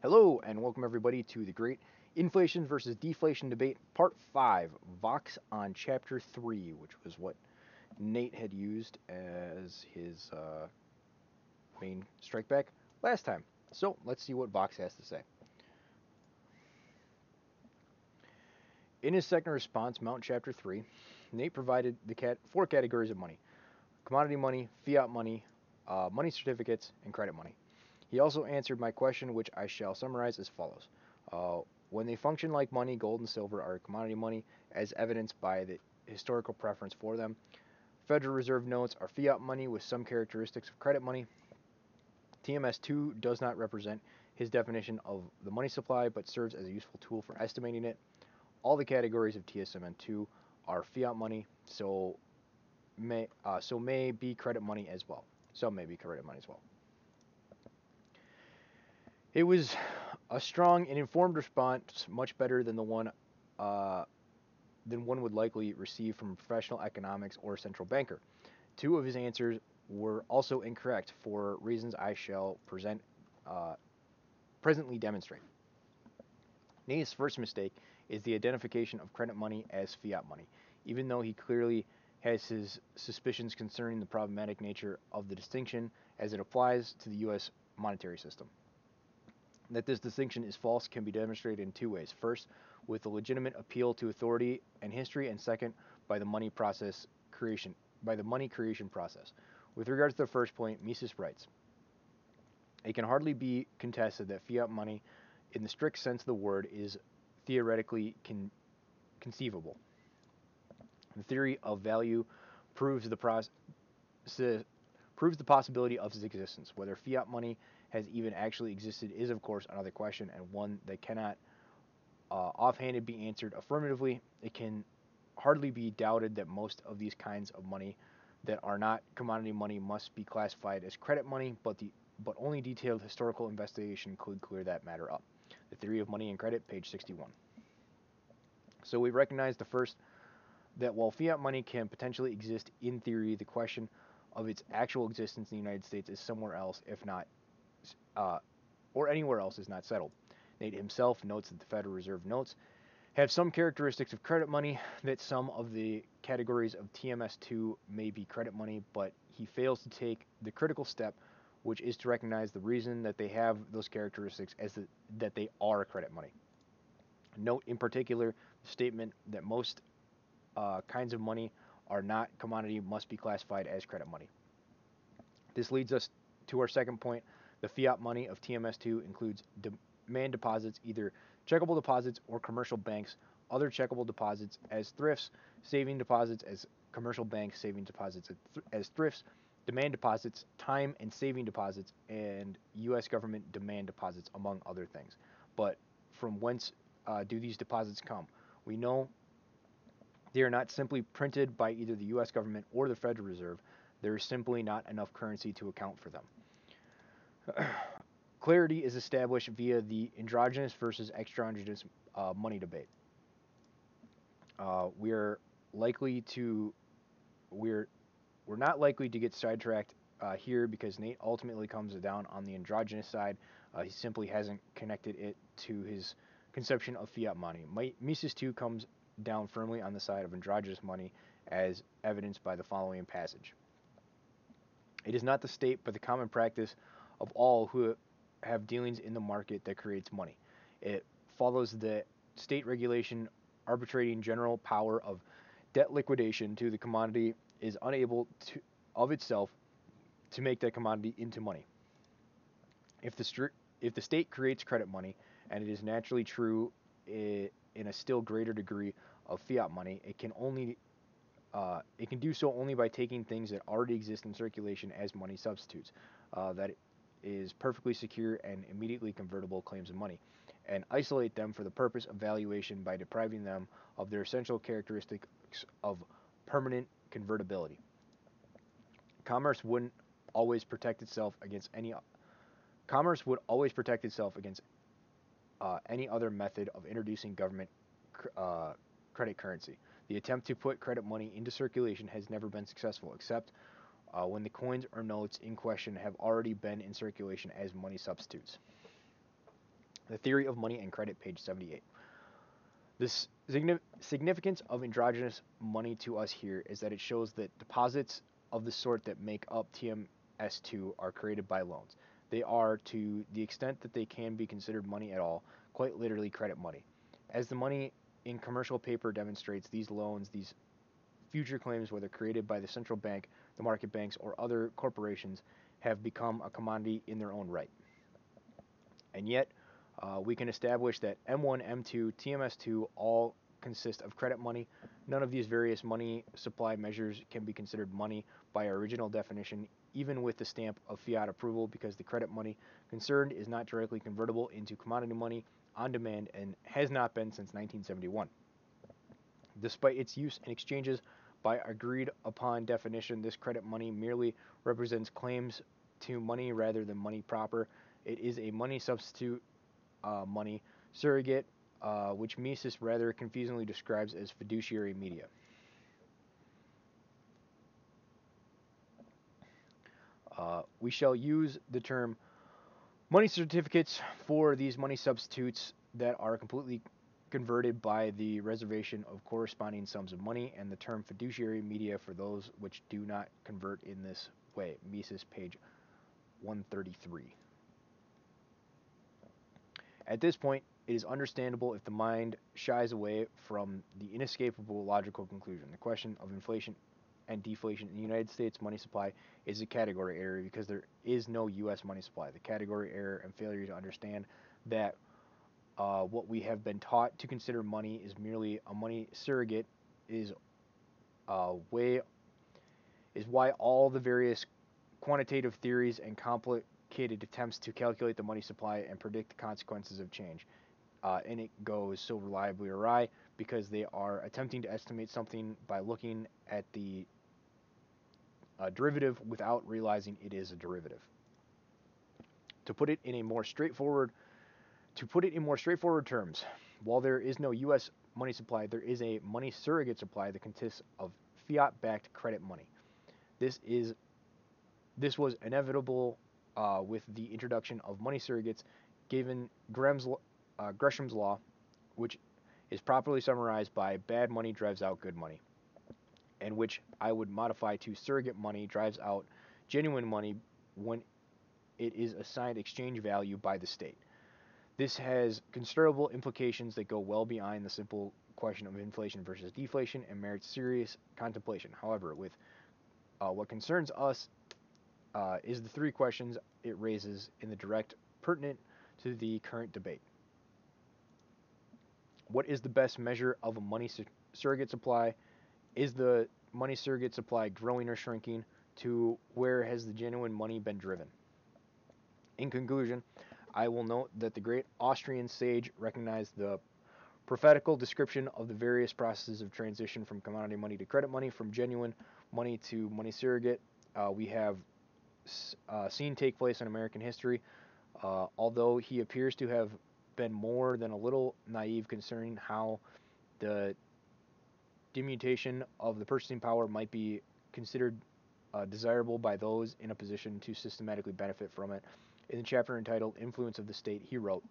Hello, and welcome everybody to the Great Inflation versus Deflation Debate, Part 5, Vox on Chapter 3, which was what Nate had used as his uh, main strike back last time. So let's see what Vox has to say. In his second response, Mount Chapter 3, Nate provided the cat four categories of money commodity money, fiat money, uh, money certificates, and credit money. He also answered my question, which I shall summarize as follows. Uh, when they function like money, gold and silver are commodity money, as evidenced by the historical preference for them. Federal Reserve notes are fiat money with some characteristics of credit money. TMS2 does not represent his definition of the money supply, but serves as a useful tool for estimating it. All the categories of TSMN2 are fiat money, so may uh, so may be credit money as well. Some may be credit money as well. It was a strong and informed response, much better than the one uh, than one would likely receive from a professional economics or central banker. Two of his answers were also incorrect for reasons I shall present uh, presently demonstrate. Nate's first mistake is the identification of credit money as fiat money, even though he clearly has his suspicions concerning the problematic nature of the distinction as it applies to the U.S. monetary system. That this distinction is false can be demonstrated in two ways. First, with a legitimate appeal to authority and history, and second, by the money process creation by the money creation process. With regards to the first point, Mises writes, it can hardly be contested that fiat money, in the strict sense of the word, is theoretically con- conceivable. The theory of value proves the process proves the possibility of its existence. Whether fiat money has even actually existed is, of course, another question and one that cannot uh, offhanded be answered affirmatively. It can hardly be doubted that most of these kinds of money that are not commodity money must be classified as credit money, but the but only detailed historical investigation could clear that matter up. The Theory of Money and Credit, page 61. So we recognize the first that while fiat money can potentially exist in theory, the question of its actual existence in the United States is somewhere else, if not, uh, or anywhere else, is not settled. Nate himself notes that the Federal Reserve notes have some characteristics of credit money, that some of the categories of TMS2 may be credit money, but he fails to take the critical step, which is to recognize the reason that they have those characteristics as the, that they are credit money. Note in particular the statement that most uh, kinds of money are not commodity must be classified as credit money. This leads us to our second point. The fiat money of TMS2 includes demand deposits, either checkable deposits or commercial banks, other checkable deposits as thrifts, saving deposits as commercial banks, saving deposits as thrifts, demand deposits, time and saving deposits, and U.S. government demand deposits, among other things. But from whence uh, do these deposits come? We know they are not simply printed by either the U.S. government or the Federal Reserve. There is simply not enough currency to account for them. Clarity is established via the endogenous versus exogenous uh, money debate. Uh, we're likely to we're we're not likely to get sidetracked uh, here because Nate ultimately comes down on the androgynous side. Uh, he simply hasn't connected it to his conception of fiat money. Mises 2 comes down firmly on the side of androgynous money as evidenced by the following passage. It is not the state but the common practice of all who have dealings in the market that creates money. It follows the state regulation arbitrating general power of debt liquidation to the commodity is unable to of itself to make that commodity into money. If the if the state creates credit money, and it is naturally true in a still greater degree of fiat money, it can only uh, it can do so only by taking things that already exist in circulation as money substitutes. Uh, that is perfectly secure and immediately convertible claims of money, and isolate them for the purpose of valuation by depriving them of their essential characteristics of permanent convertibility. Commerce wouldn't always protect itself against any commerce would always protect itself against uh, any other method of introducing government uh, credit currency. The attempt to put credit money into circulation has never been successful, except uh, when the coins or notes in question have already been in circulation as money substitutes. The Theory of Money and Credit, page 78. The significance of endogenous money to us here is that it shows that deposits of the sort that make up TMS2 are created by loans. They are, to the extent that they can be considered money at all, quite literally credit money. As the money in commercial paper demonstrates, these loans, these future claims, whether created by the central bank, the market banks, or other corporations, have become a commodity in their own right. And yet, uh, we can establish that M1, M2, TMS2 all consist of credit money. None of these various money supply measures can be considered money by our original definition, even with the stamp of fiat approval, because the credit money concerned is not directly convertible into commodity money on demand and has not been since 1971. Despite its use in exchanges by agreed upon definition, this credit money merely represents claims to money rather than money proper. It is a money substitute uh, money surrogate, uh, which Mises rather confusingly describes as fiduciary media. Uh, we shall use the term money certificates for these money substitutes that are completely converted by the reservation of corresponding sums of money, and the term fiduciary media for those which do not convert in this way. Mises, page 133. At this point, it is understandable if the mind shies away from the inescapable logical conclusion. The question of inflation and deflation in the United States money supply is a category error because there is no U.S. money supply. The category error and failure to understand that uh, what we have been taught to consider money is merely a money surrogate is uh, way is why all the various quantitative theories and complicated attempts to calculate the money supply and predict the consequences of change. Uh, and it goes so reliably awry because they are attempting to estimate something by looking at the uh, derivative without realizing it is a derivative. To put it in a more straightforward, to put it in more straightforward terms, while there is no U.S. money supply, there is a money surrogate supply that consists of fiat-backed credit money. This is this was inevitable uh, with the introduction of money surrogates, given Graham's, uh, Gresham's law, which is properly summarized by bad money drives out good money, and which I would modify to surrogate money drives out genuine money when it is assigned exchange value by the state. This has considerable implications that go well beyond the simple question of inflation versus deflation and merits serious contemplation. However, with uh, what concerns us uh, is the three questions it raises in the direct pertinent to the current debate. What is the best measure of a money su- surrogate supply? Is the money surrogate supply growing or shrinking? To where has the genuine money been driven? In conclusion, I will note that the great Austrian sage recognized the prophetical description of the various processes of transition from commodity money to credit money, from genuine money to money surrogate. Uh, we have uh, seen take place in American history, uh, although he appears to have been more than a little naive concerning how the demutation of the purchasing power might be considered uh, desirable by those in a position to systematically benefit from it. In the chapter entitled Influence of the State, he wrote,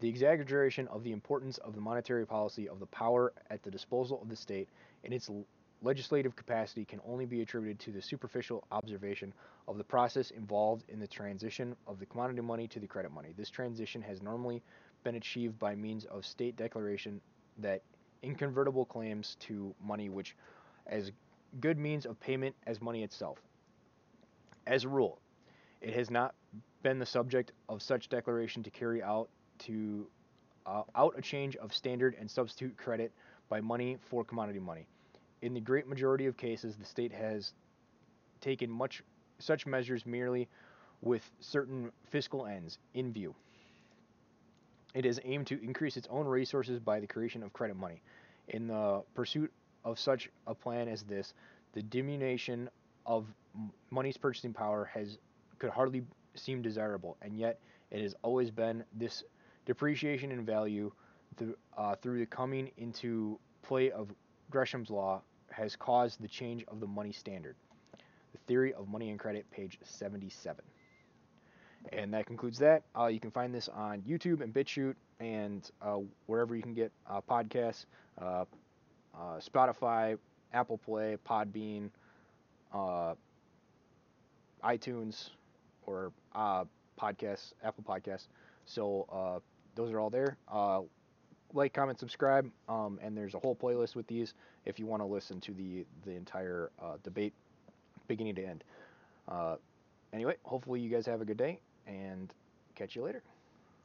the exaggeration of the importance of the monetary policy of the power at the disposal of the state and its legislative capacity can only be attributed to the superficial observation of the process involved in the transition of the commodity money to the credit money. This transition has normally been achieved by means of state declaration that inconvertible claims to money which as good means of payment as money itself. As a rule, it has not been the subject of such declaration to carry out to uh, out a change of standard and substitute credit by money for commodity money in the great majority of cases, the state has taken much such measures merely with certain fiscal ends in view. It has aimed to increase its own resources by the creation of credit money. In the pursuit of such a plan as this, the diminution of money's purchasing power has could hardly seem desirable, and yet it has always been this depreciation in value uh, through the coming into play of Gresham's law has caused the change of the money standard. The Theory of Money and Credit, page 77. And that concludes that. Uh, you can find this on YouTube and BitChute and uh, wherever you can get uh, podcasts uh, uh, Spotify, Apple Play, Podbean, uh, iTunes, or podcasts, Apple Podcasts. So those are all there. Like, comment, subscribe, um, and there's a whole playlist with these if you want to listen to the the entire debate, beginning to end. anyway, hopefully you guys have a good day and catch you later.